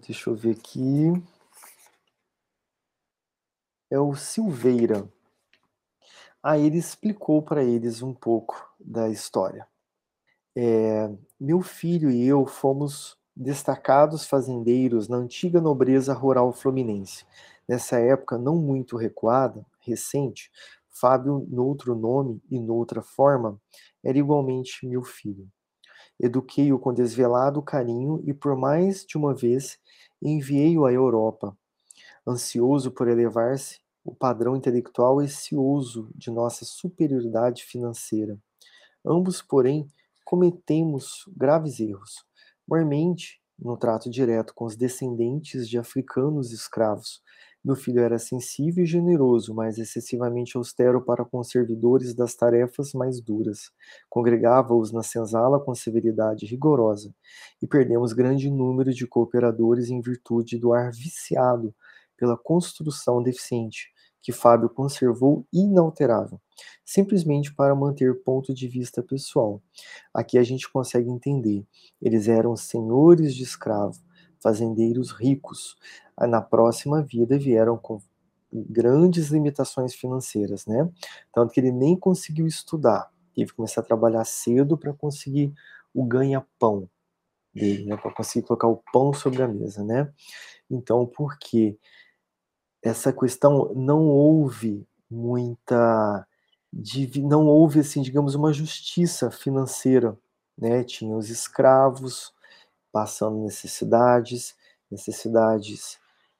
deixa eu ver aqui, é o Silveira. Aí ele explicou para eles um pouco da história. É, meu filho e eu fomos destacados fazendeiros na antiga nobreza rural fluminense. Nessa época não muito recuada, recente, Fábio, noutro nome e noutra forma, era igualmente meu filho. Eduquei-o com desvelado carinho e, por mais de uma vez, enviei-o à Europa. Ansioso por elevar-se, o padrão intelectual ocioso de nossa superioridade financeira. Ambos, porém, cometemos graves erros. Mormente, no trato direto com os descendentes de africanos escravos, meu filho era sensível e generoso, mas excessivamente austero para com os servidores das tarefas mais duras. Congregava-os na senzala com severidade rigorosa, e perdemos grande número de cooperadores em virtude do ar viciado pela construção deficiente, que Fábio conservou inalterável, simplesmente para manter ponto de vista pessoal. Aqui a gente consegue entender. Eles eram senhores de escravo, fazendeiros ricos. Na próxima vida vieram com grandes limitações financeiras, né? Tanto que ele nem conseguiu estudar, teve que começar a trabalhar cedo para conseguir o ganha-pão dele, né? Para conseguir colocar o pão sobre a mesa, né? Então, por quê? essa questão não houve muita não houve assim digamos uma justiça financeira né tinha os escravos passando necessidades necessidades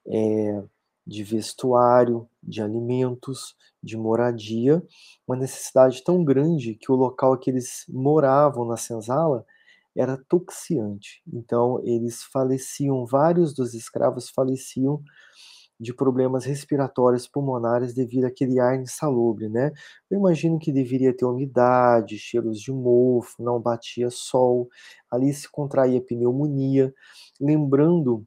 é, de vestuário de alimentos de moradia uma necessidade tão grande que o local que eles moravam na senzala era toxiante então eles faleciam vários dos escravos faleciam de problemas respiratórios pulmonares devido àquele ar insalubre, né? Eu imagino que deveria ter umidade, cheiros de mofo, não batia sol, ali se contraía pneumonia, lembrando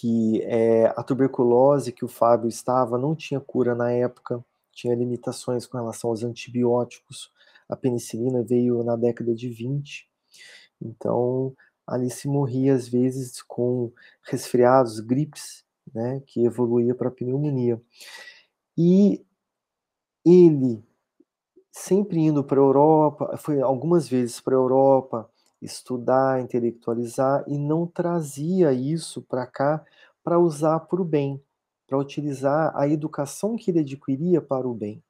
que é, a tuberculose que o Fábio estava não tinha cura na época, tinha limitações com relação aos antibióticos, a penicilina veio na década de 20, então ali se morria às vezes com resfriados, gripes, né, que evoluía para pneumonia. E ele sempre indo para a Europa, foi algumas vezes para a Europa estudar, intelectualizar e não trazia isso para cá para usar para o bem, para utilizar a educação que ele adquiria para o bem.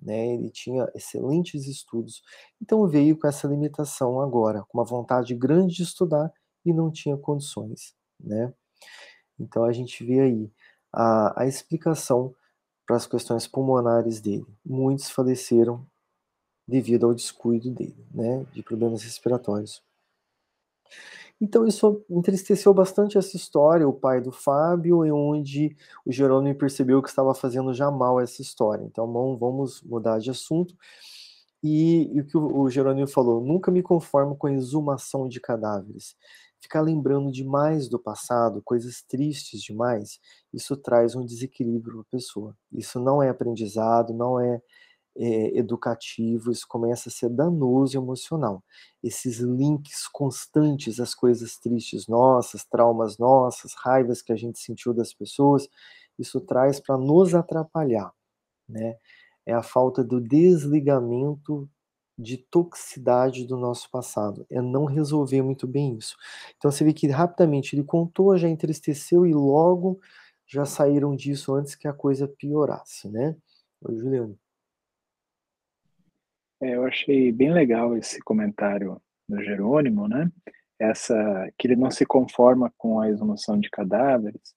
Né? Ele tinha excelentes estudos, então veio com essa limitação agora, com uma vontade grande de estudar e não tinha condições. Né? Então a gente vê aí a, a explicação para as questões pulmonares dele. Muitos faleceram devido ao descuido dele, né, de problemas respiratórios. Então isso entristeceu bastante essa história, o pai do Fábio, e onde o Jerônimo percebeu que estava fazendo já mal essa história. Então vamos mudar de assunto. E, e o que o, o Jerônimo falou, nunca me conformo com a exumação de cadáveres ficar lembrando demais do passado, coisas tristes demais, isso traz um desequilíbrio para a pessoa. Isso não é aprendizado, não é, é, educativo, isso começa a ser danoso emocional. Esses links constantes às coisas tristes nossas, traumas nossas, raivas que a gente sentiu das pessoas, isso traz para nos atrapalhar, né? É a falta do desligamento de toxicidade do nosso passado, é não resolver muito bem isso. Então você vê que rapidamente ele contou, já entristeceu e logo já saíram disso antes que a coisa piorasse, né? Oi, Juliano. É, eu achei bem legal esse comentário do Jerônimo, né? Essa que ele não se conforma com a exumação de cadáveres,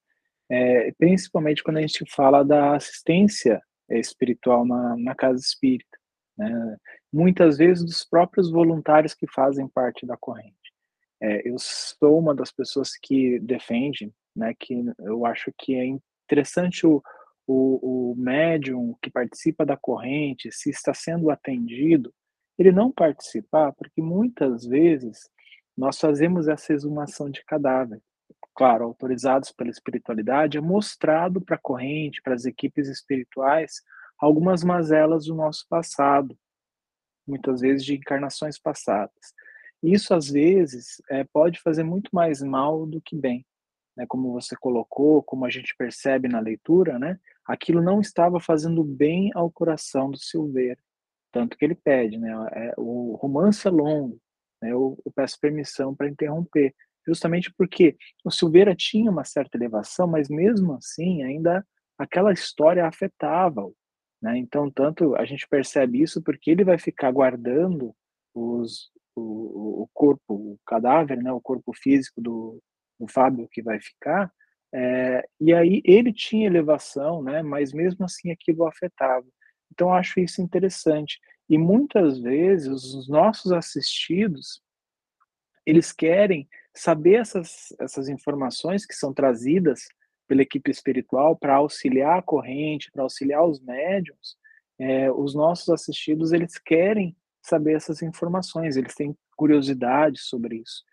é, principalmente quando a gente fala da assistência espiritual na, na casa espírita. Né? muitas vezes dos próprios voluntários que fazem parte da corrente. É, eu sou uma das pessoas que defende, né, que eu acho que é interessante o, o, o médium que participa da corrente, se está sendo atendido, ele não participar, porque muitas vezes nós fazemos essa exumação de cadáver. Claro, autorizados pela espiritualidade, é mostrado para a corrente, para as equipes espirituais, algumas mazelas do nosso passado, muitas vezes de encarnações passadas. Isso, às vezes, é, pode fazer muito mais mal do que bem. Né? Como você colocou, como a gente percebe na leitura, né? aquilo não estava fazendo bem ao coração do Silveira. Tanto que ele pede, né? É, o romance é longo, né? eu, eu peço permissão para interromper. justamente porque o Silveira tinha uma certa elevação, mas mesmo assim ainda aquela história afetava-o. Né? Então, tanto a gente percebe isso porque ele vai ficar guardando os, o, o corpo, o cadáver, né? o corpo físico do, do Fábio que vai ficar, é, e aí ele tinha elevação, né? mas mesmo assim aquilo afetava. Então, acho isso interessante. E muitas vezes os nossos assistidos, eles querem saber essas, essas informações que são trazidas pela equipe espiritual para auxiliar a corrente, para auxiliar os médiums. É, os nossos assistidos, eles querem saber essas informações, eles têm curiosidade sobre isso.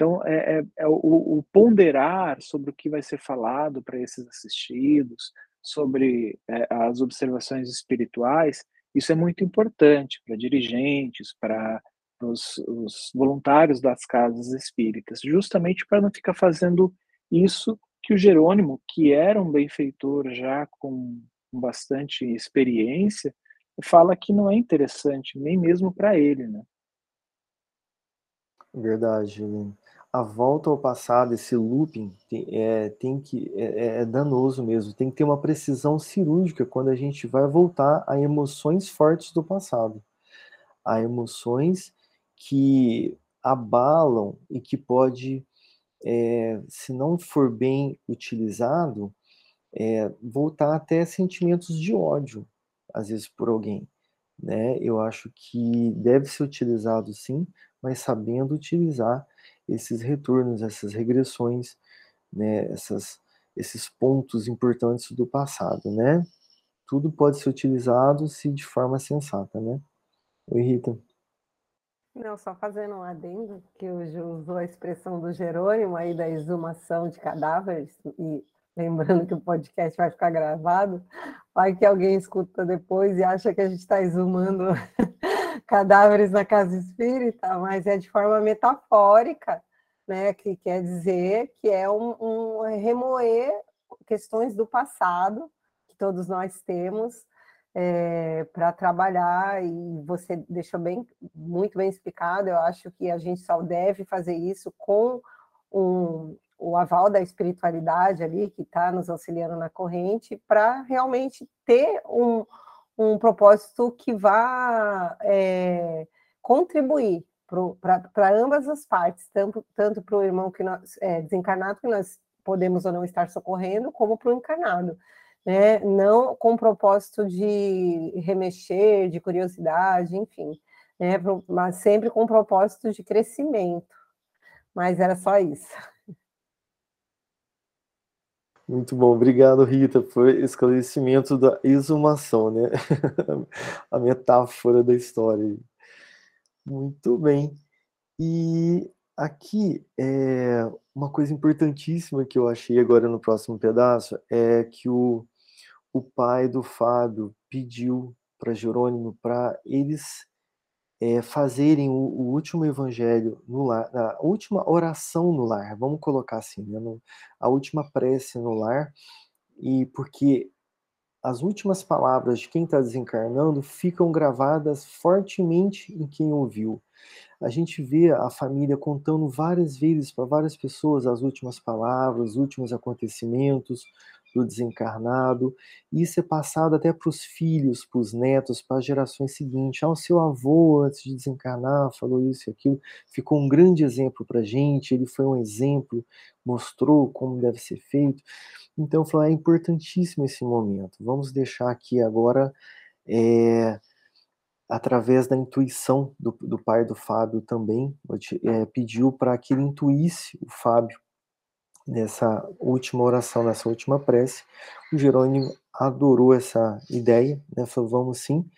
Então, é, é, é o, o, ponderar sobre o que vai ser falado para esses assistidos, sobre é, as observações espirituais, isso é muito importante para dirigentes, para os, os voluntários das casas espíritas, justamente para não ficar fazendo isso que o Jerônimo, que era um benfeitor já com bastante experiência, fala que não é interessante, nem mesmo para ele, né? Verdade. A volta ao passado, esse looping, é, tem que, é, é, é, danoso mesmo. Tem que ter uma precisão cirúrgica quando a gente vai voltar a emoções fortes do passado. A emoções que abalam e que pode, é, se não for bem utilizado, é, voltar até sentimentos de ódio, às vezes por alguém. Né? Eu acho que deve ser utilizado sim, mas sabendo utilizar esses retornos, essas regressões, né? Essas, esses pontos importantes do passado, né? Tudo pode ser utilizado se de forma sensata, né? Oi, Rita. Não, só fazendo um adendo, que hoje usou a expressão do Jerônimo aí da exumação de cadáveres, e lembrando que o podcast vai ficar gravado, vai que alguém escuta depois e acha que a gente está exumando cadáveres na casa espírita, mas é de forma metafórica, né, que quer dizer que é um, um remoer questões do passado que todos nós temos é, para trabalhar e você deixou bem muito bem explicado. Eu acho que a gente só deve fazer isso com um, o aval da espiritualidade ali que está nos auxiliando na corrente para realmente ter um, um propósito que vá é, contribuir para ambas as partes, tanto, tanto para o irmão que nós, é, desencarnado que nós podemos ou não estar socorrendo, como para o encarnado né? não com propósito de remexer, de curiosidade, enfim, né? mas sempre com propósito de crescimento. Mas era só isso. Muito bom, obrigado Rita, por esclarecimento da exumação, né? A metáfora da história. Muito bem. E aqui é uma coisa importantíssima que eu achei agora no próximo pedaço é que o o pai do Fábio pediu para Jerônimo para eles é, fazerem o, o, último evangelho no lar, a última oração no lar, vamos colocar assim, né, no, a última prece no lar, e porque as últimas palavras de quem está desencarnando ficam gravadas fortemente em quem ouviu. A gente vê a família contando várias vezes para várias pessoas as últimas palavras, os últimos acontecimentos, do desencarnado, e isso é passado até para os filhos, para os netos, para as gerações seguintes. Ah, o seu avô, antes de desencarnar, falou isso e aquilo, ficou um grande exemplo para a gente, ele foi um exemplo, mostrou como deve ser feito. Então, falou, é importantíssimo esse momento. Vamos deixar aqui agora, é, através da intuição do, do pai do Fábio também, é, pediu para que ele intuísse o Fábio nessa última oração, nessa última prece, o Jerônimo adorou essa ideia, né? Falou, vamos sim.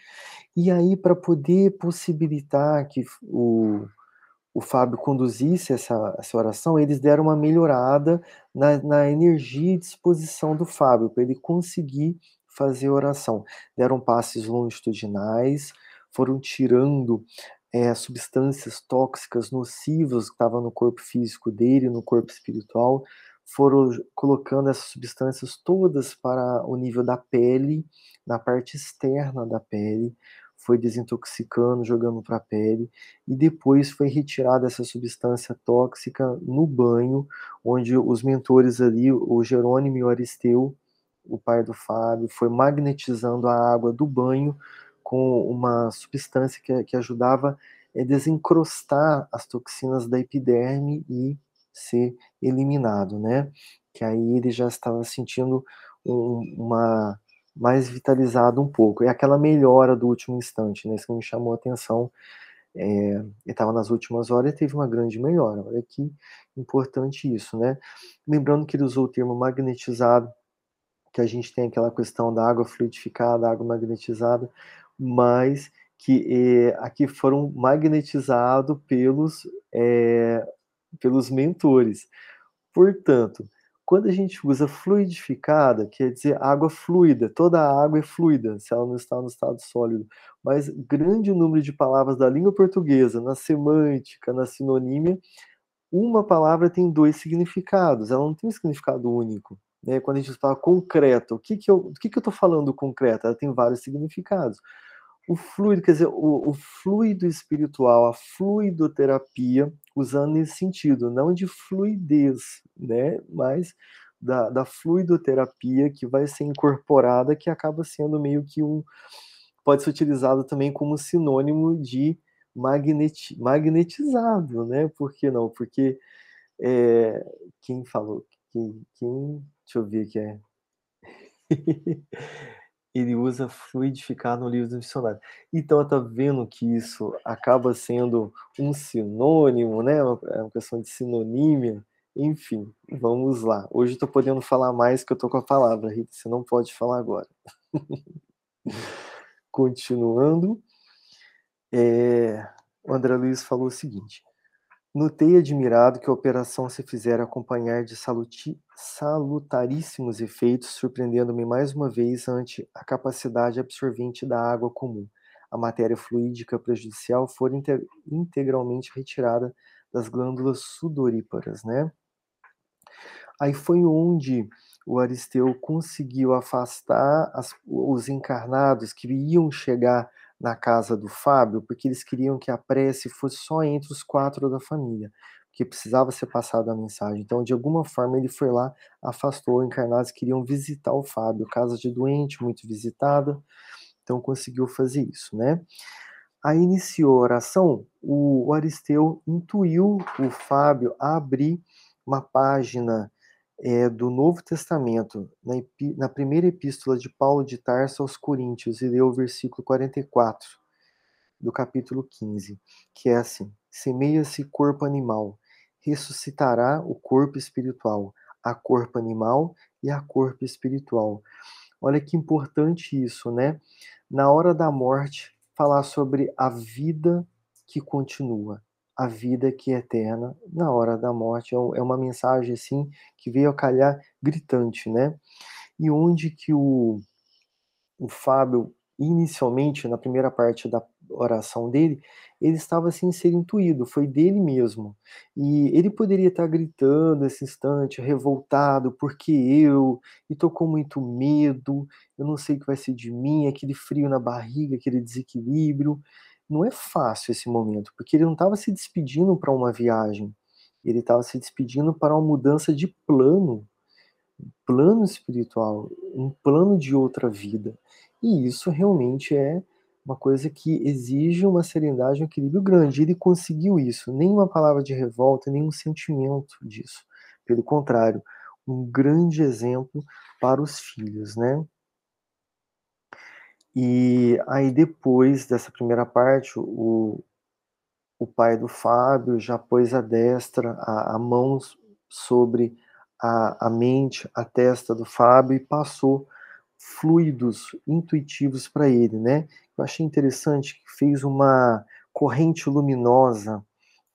E aí, para poder possibilitar que o, o Fábio conduzisse essa, essa oração, eles deram uma melhorada na, na energia e disposição do Fábio, para ele conseguir fazer oração. Deram passes longitudinais, foram tirando é, substâncias tóxicas nocivas que estavam no corpo físico dele, no corpo espiritual, foram colocando essas substâncias todas para o nível da pele, na parte externa da pele, foi desintoxicando, jogando para a pele, e depois foi retirada essa substância tóxica no banho, onde os mentores ali, o Jerônimo e o Aristeu, o pai do Fábio, foi magnetizando a água do banho com uma substância que, que ajudava a desencrostar as toxinas da epiderme e ser eliminado, né? Que aí ele já estava sentindo um, uma mais vitalizado um pouco. É aquela melhora do último instante, né? Isso que me chamou a atenção. É, estava nas últimas horas e teve uma grande melhora. Olha que importante isso, né? Lembrando que ele usou o termo magnetizado, que a gente tem aquela questão da água fluidificada, água magnetizada, mas que é, aqui foram magnetizados pelos, é, pelos mentores. Portanto, quando a gente usa fluidificada, quer dizer água fluida, toda a água é fluida, se ela não está no estado sólido. Mas grande número de palavras da língua portuguesa, na semântica, na sinonímia, uma palavra tem dois significados, ela não tem um significado único. Né? Quando a gente fala concreto, o que, que eu estou falando concreto? Ela tem vários significados. O fluido, quer dizer, o, o fluido espiritual, a fluidoterapia, usando nesse sentido, não de fluidez, né, mas da, da fluidoterapia que vai ser incorporada, que acaba sendo meio que um. pode ser utilizado também como sinônimo de magneti, magnetizado, né? Por que não? Porque é, quem falou? Quem, quem, deixa eu ver aqui. É. ele usa fluidificar no livro do dicionário. Então, tá vendo que isso acaba sendo um sinônimo, né? É uma questão de sinonímia. Enfim, vamos lá. Hoje estou podendo falar mais que eu tô com a palavra, Rita. Você não pode falar agora. Continuando, é, o André Luiz falou o seguinte: Notei admirado que a operação se fizera acompanhar de saluti, salutaríssimos efeitos, surpreendendo-me mais uma vez ante a capacidade absorvente da água comum. A matéria fluídica prejudicial foi integralmente retirada das glândulas sudoríparas, né? Aí foi onde o Aristeu conseguiu afastar as, os encarnados que iam chegar na casa do Fábio, porque eles queriam que a prece fosse só entre os quatro da família, porque precisava ser passada a mensagem. Então, de alguma forma, ele foi lá, afastou encarnados que queriam visitar o Fábio, casa de doente, muito visitada, então conseguiu fazer isso, né? Aí iniciou a oração, o Aristeu intuiu o Fábio a abrir uma página é, do Novo Testamento, na, na, primeira epístola de Paulo de Tarso aos Coríntios, e leu o versículo 44 do capítulo 15, que é assim: Semeia-se corpo animal, ressuscitará o corpo espiritual, a corpo animal e a corpo espiritual. Olha que importante isso, né? Na hora da morte, falar sobre a vida que continua, a vida que é eterna na hora da morte. É, é uma mensagem assim que veio a calhar gritante, né? E onde que o, o Fábio, inicialmente, na primeira parte da oração dele, ele estava sem ser intuído, foi dele mesmo. E ele poderia estar gritando nesse instante, revoltado, porque eu, e tô com muito medo, eu não sei o que vai ser de mim, aquele frio na barriga, aquele desequilíbrio não é fácil esse momento, porque ele não estava se despedindo para uma viagem, ele estava se despedindo para uma mudança de plano, plano espiritual, um plano de outra vida. E isso realmente é uma coisa que exige uma serenidade, um equilíbrio grande. Ele conseguiu isso, nenhuma palavra de revolta, nenhum sentimento disso. Pelo contrário, um grande exemplo para os filhos, né? E aí depois dessa primeira parte, o, o pai do Fábio já pôs a destra, a, a mão sobre a, a mente, a testa do Fábio e passou fluidos intuitivos para ele, né? Eu achei interessante que fez uma corrente luminosa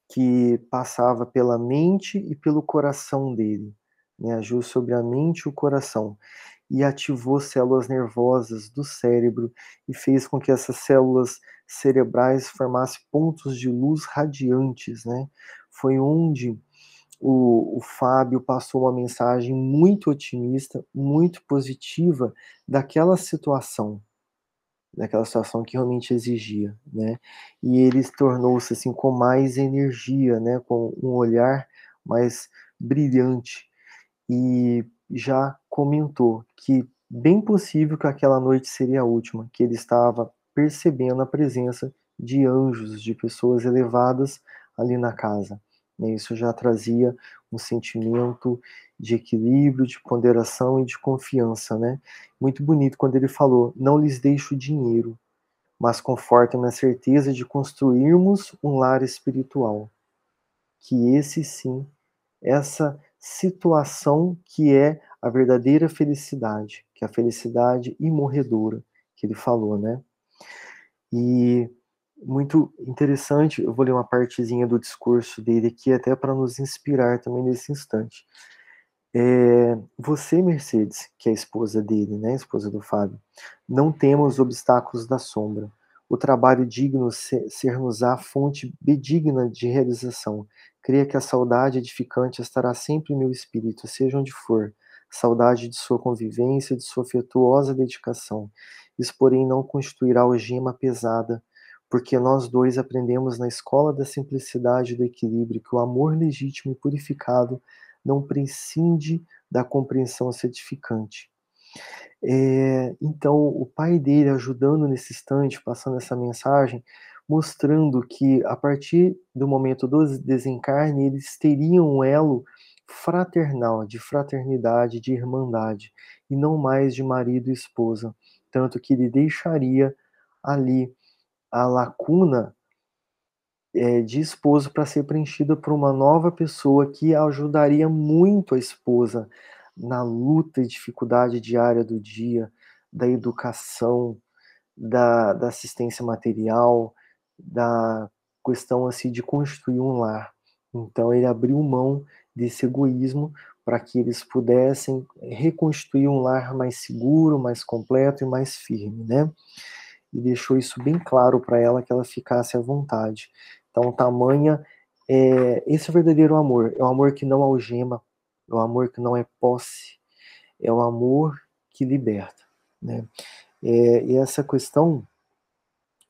que passava pela mente e pelo coração dele, né? Agiu sobre a mente e o coração e ativou células nervosas do cérebro e fez com que essas células cerebrais formassem pontos de luz radiantes, né? Foi onde o, o Fábio passou uma mensagem muito otimista, muito positiva daquela situação, daquela situação que realmente exigia, né? E ele tornou-se assim com mais energia, né? Com um olhar mais brilhante e já comentou que bem possível que aquela noite seria a última, que ele estava percebendo a presença de anjos, de pessoas elevadas ali na casa. Né? Isso já trazia um sentimento de equilíbrio, de ponderação e de confiança, né? Muito bonito quando ele falou: "Não lhes deixo dinheiro, mas confortem na certeza de construirmos um lar espiritual". Que esse sim, essa situação que é a verdadeira felicidade, que é a felicidade imorredora que ele falou, né? E muito interessante, eu vou ler uma partezinha do discurso dele aqui até para nos inspirar também nesse instante. É, você, Mercedes, que é a esposa dele, né, a esposa do Fábio, não temos os obstáculos da sombra. O trabalho digno ser-nos-á fonte bedigna de realização. Creia que a saudade edificante estará sempre em meu espírito, seja onde for. Saudade de sua convivência, de sua afetuosa dedicação. Isso, porém, não constituirá algema pesada, porque nós dois aprendemos na escola da simplicidade e do equilíbrio que o amor legítimo e purificado não prescinde da compreensão certificante. É, então, o pai dele ajudando nesse instante, passando essa mensagem, mostrando que a partir do momento do desencarne, eles teriam um elo fraternal, de fraternidade, de irmandade, e não mais de marido e esposa. Tanto que ele deixaria ali a lacuna é, de esposo para ser preenchida por uma nova pessoa que ajudaria muito a esposa na luta e dificuldade diária do dia, da educação, da, da assistência material, da questão assim de construir um lar. Então ele abriu mão desse egoísmo para que eles pudessem reconstruir um lar mais seguro, mais completo e mais firme, né? E deixou isso bem claro para ela que ela ficasse à vontade. Então, tamanha é esse é o verdadeiro amor, é o amor que não algema, é o amor que não é posse, é o amor que liberta, né? É, e essa questão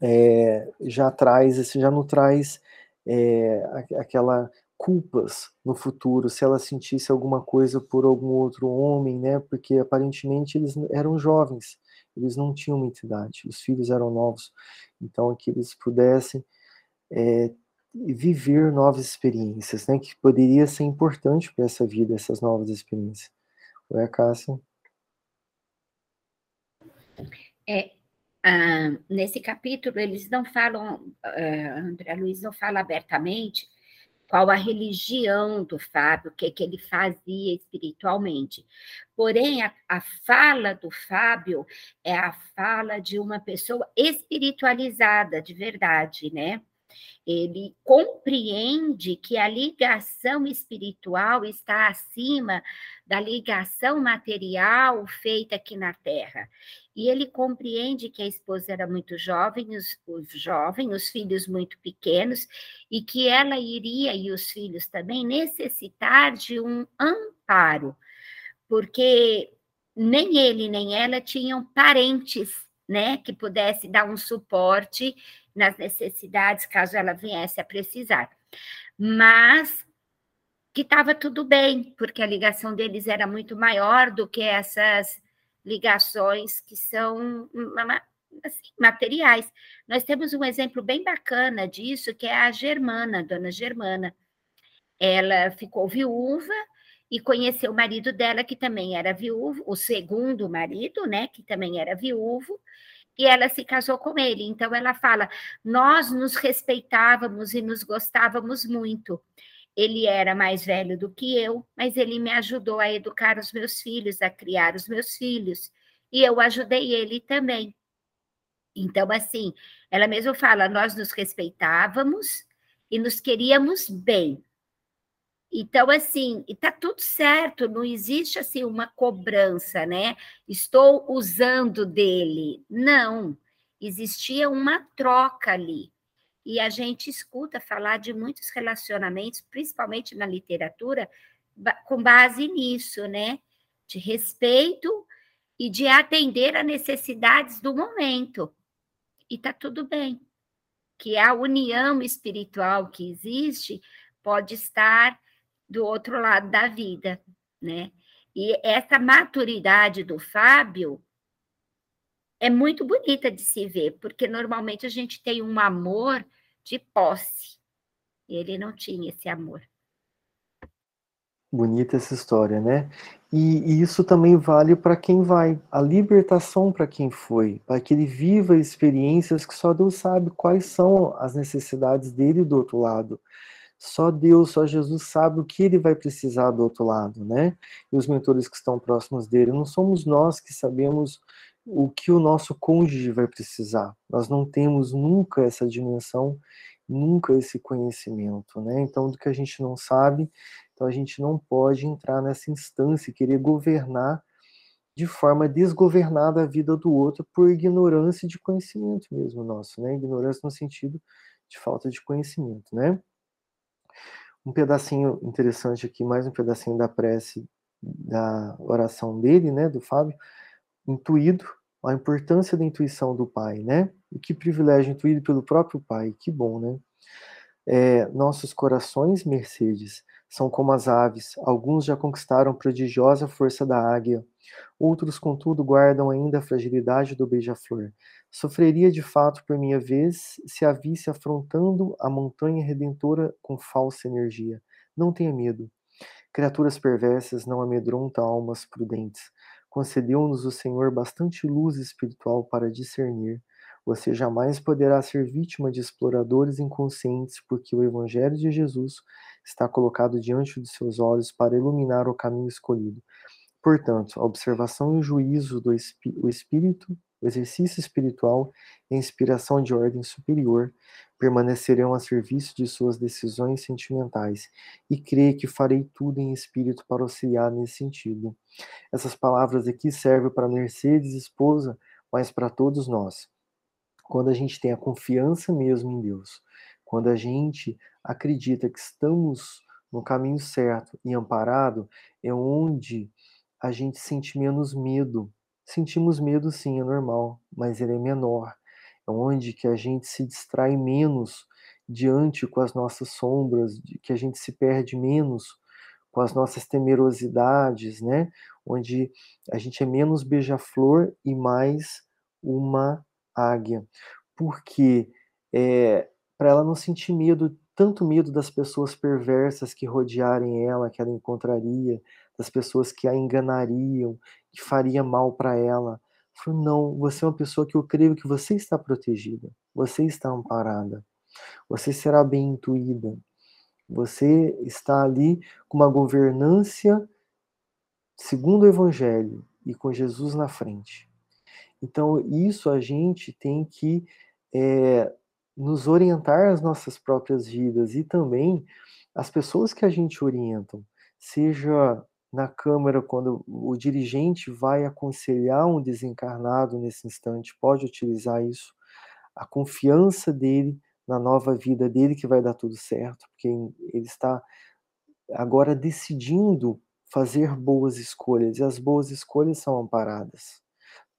é, já traz, esse já não traz é, aquela culpas no futuro, se ela sentisse alguma coisa por algum outro homem, né? Porque aparentemente eles eram jovens, eles não tinham muita idade, os filhos eram novos, então que eles pudessem é, viver novas experiências, né? Que poderia ser importante para essa vida, essas novas experiências. Oi, Cássia. É, ah, nesse capítulo eles não falam, ah, André Luiz não fala abertamente qual a religião do Fábio, o que, que ele fazia espiritualmente. Porém, a, a fala do Fábio é a fala de uma pessoa espiritualizada, de verdade, né? Ele compreende que a ligação espiritual está acima da ligação material feita aqui na Terra. E ele compreende que a esposa era muito jovem, os, os jovens, os filhos muito pequenos, e que ela iria, e os filhos também, necessitar de um amparo, porque nem ele nem ela tinham parentes, né, que pudesse dar um suporte nas necessidades, caso ela viesse a precisar. Mas que estava tudo bem, porque a ligação deles era muito maior do que essas ligações que são assim, materiais. Nós temos um exemplo bem bacana disso, que é a Germana, dona Germana. Ela ficou viúva e conheceu o marido dela, que também era viúvo, o segundo marido, né, que também era viúvo, e ela se casou com ele. Então ela fala: nós nos respeitávamos e nos gostávamos muito. Ele era mais velho do que eu, mas ele me ajudou a educar os meus filhos, a criar os meus filhos, e eu ajudei ele também. Então, assim, ela mesma fala: nós nos respeitávamos e nos queríamos bem. Então, assim, está tudo certo, não existe assim uma cobrança, né? Estou usando dele. Não, existia uma troca ali. E a gente escuta falar de muitos relacionamentos, principalmente na literatura, com base nisso, né? De respeito e de atender a necessidades do momento. e está tudo bem. Que a união espiritual que existe pode estar do outro lado da vida, né? E essa maturidade do Fábio é muito bonita de se ver, porque normalmente a gente tem um amor de posse. Ele não tinha esse amor. Bonita essa história, né? E, e isso também vale para quem vai, a libertação para quem foi, para que ele viva experiências que só Deus sabe quais são as necessidades dele do outro lado. Só Deus, só Jesus sabe o que ele vai precisar do outro lado, né? E os mentores que estão próximos dele, não somos nós que sabemos o que o nosso cônjuge vai precisar. Nós não temos nunca essa dimensão, nunca esse conhecimento, né? Então, do que a gente não sabe, então a gente não pode entrar nessa instância e querer governar de forma desgovernada a vida do outro por ignorância de conhecimento mesmo nosso, né? Ignorância no sentido de falta de conhecimento, né? Um pedacinho interessante aqui, mais um pedacinho da prece da oração dele, né, do Fábio, intuído, a importância da intuição do pai, né? E que privilégio intuído pelo próprio pai, que bom, né? É, nossos corações, Mercedes, são como as aves, alguns já conquistaram prodigiosa força da águia, outros, contudo, guardam ainda a fragilidade do beija-flor. Sofreria de fato por minha vez se a visse afrontando a montanha redentora com falsa energia. Não tenha medo. Criaturas perversas não amedrontam almas prudentes. Concedeu-nos o Senhor bastante luz espiritual para discernir. Você jamais poderá ser vítima de exploradores inconscientes, porque o Evangelho de Jesus está colocado diante dos seus olhos para iluminar o caminho escolhido. Portanto, a observação e o juízo do o espírito, o exercício espiritual e a inspiração de ordem superior permanecerão a serviço de suas decisões sentimentais, e creio que farei tudo em espírito para auxiliar nesse sentido. Essas palavras aqui servem para Mercedes, esposa, mas para todos nós. Quando a gente tem a confiança mesmo em Deus, quando a gente acredita que estamos no caminho certo e amparado, é onde a gente sente menos medo. Sentimos medo sim, é normal, mas ele é menor. É onde que a gente se distrai menos diante com as nossas sombras, que a gente se perde menos com as nossas temerosidades, né? Onde a gente é menos beija-flor e mais uma águia. Porque é, para ela não sentir medo, tanto medo das pessoas perversas que rodearem ela, que ela encontraria, das pessoas que a enganariam, que faria mal para ela. Falou, não, você é uma pessoa que eu creio que você está protegida, você está amparada, você será bem intuída, você está ali com uma governância segundo o Evangelho e com Jesus na frente. Então, isso a gente tem que é, nos orientar as nossas próprias vidas e também as pessoas que a gente orienta, seja na Câmara, quando o dirigente vai aconselhar um desencarnado nesse instante, pode utilizar isso, a confiança dele na nova vida dele que vai dar tudo certo, porque ele está agora decidindo fazer boas escolhas, e as boas escolhas são amparadas.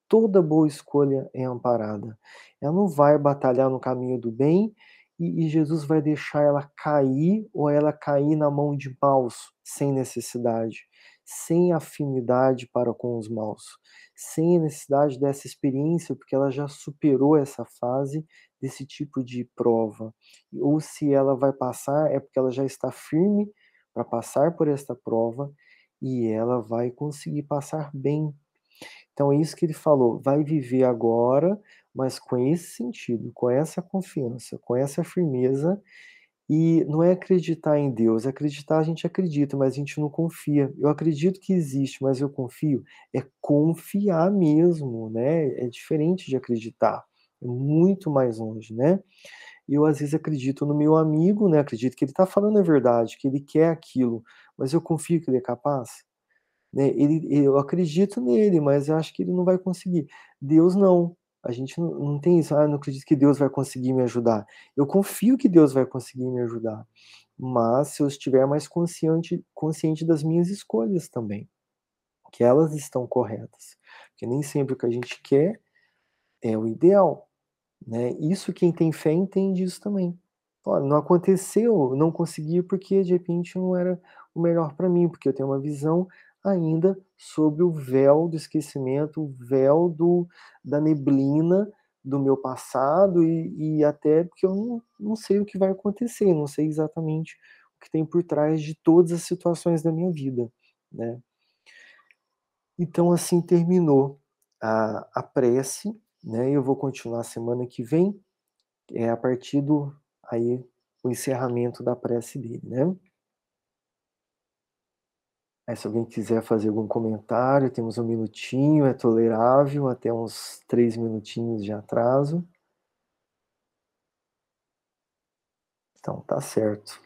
Toda boa escolha é amparada. Ela não vai batalhar no caminho do bem e, e Jesus vai deixar ela cair ou ela cair na mão de maus sem necessidade sem afinidade para com os maus, sem necessidade dessa experiência, porque ela já superou essa fase desse tipo de prova. Ou se ela vai passar, é porque ela já está firme para passar por esta prova e ela vai conseguir passar bem. Então é isso que ele falou, vai viver agora, mas com esse sentido, com essa confiança, com essa firmeza e não é acreditar em Deus, acreditar a gente acredita, mas a gente não confia. Eu acredito que existe, mas eu confio. É confiar mesmo, né? É diferente de acreditar. É muito mais longe, né? Eu às vezes acredito no meu amigo, né? Acredito que ele está falando a verdade, que ele quer aquilo, mas eu confio que ele é capaz. Né? Ele, eu acredito nele, mas eu acho que ele não vai conseguir. Deus não. A gente não, tem isso, ah, eu não acredito que Deus vai conseguir me ajudar. Eu confio que Deus vai conseguir me ajudar. Mas se eu estiver mais consciente, consciente das minhas escolhas também, que elas estão corretas. Porque nem sempre o que a gente quer é o ideal. Né? Isso quem tem fé entende isso também. Olha, não aconteceu, não consegui porque de repente não era o melhor para mim, porque eu tenho uma visão ainda sobre o véu do esquecimento, o véu do, da neblina do meu passado e, e até porque eu não, não sei o que vai acontecer, não sei exatamente o que tem por trás de todas as situações da minha vida, né? Então assim terminou a, a prece, né? Eu vou continuar semana que vem, é a partir do aí o encerramento da prece dele, né? Aí, se alguém quiser fazer algum comentário, temos um minutinho, é tolerável, até uns três minutinhos de atraso. Então, tá certo.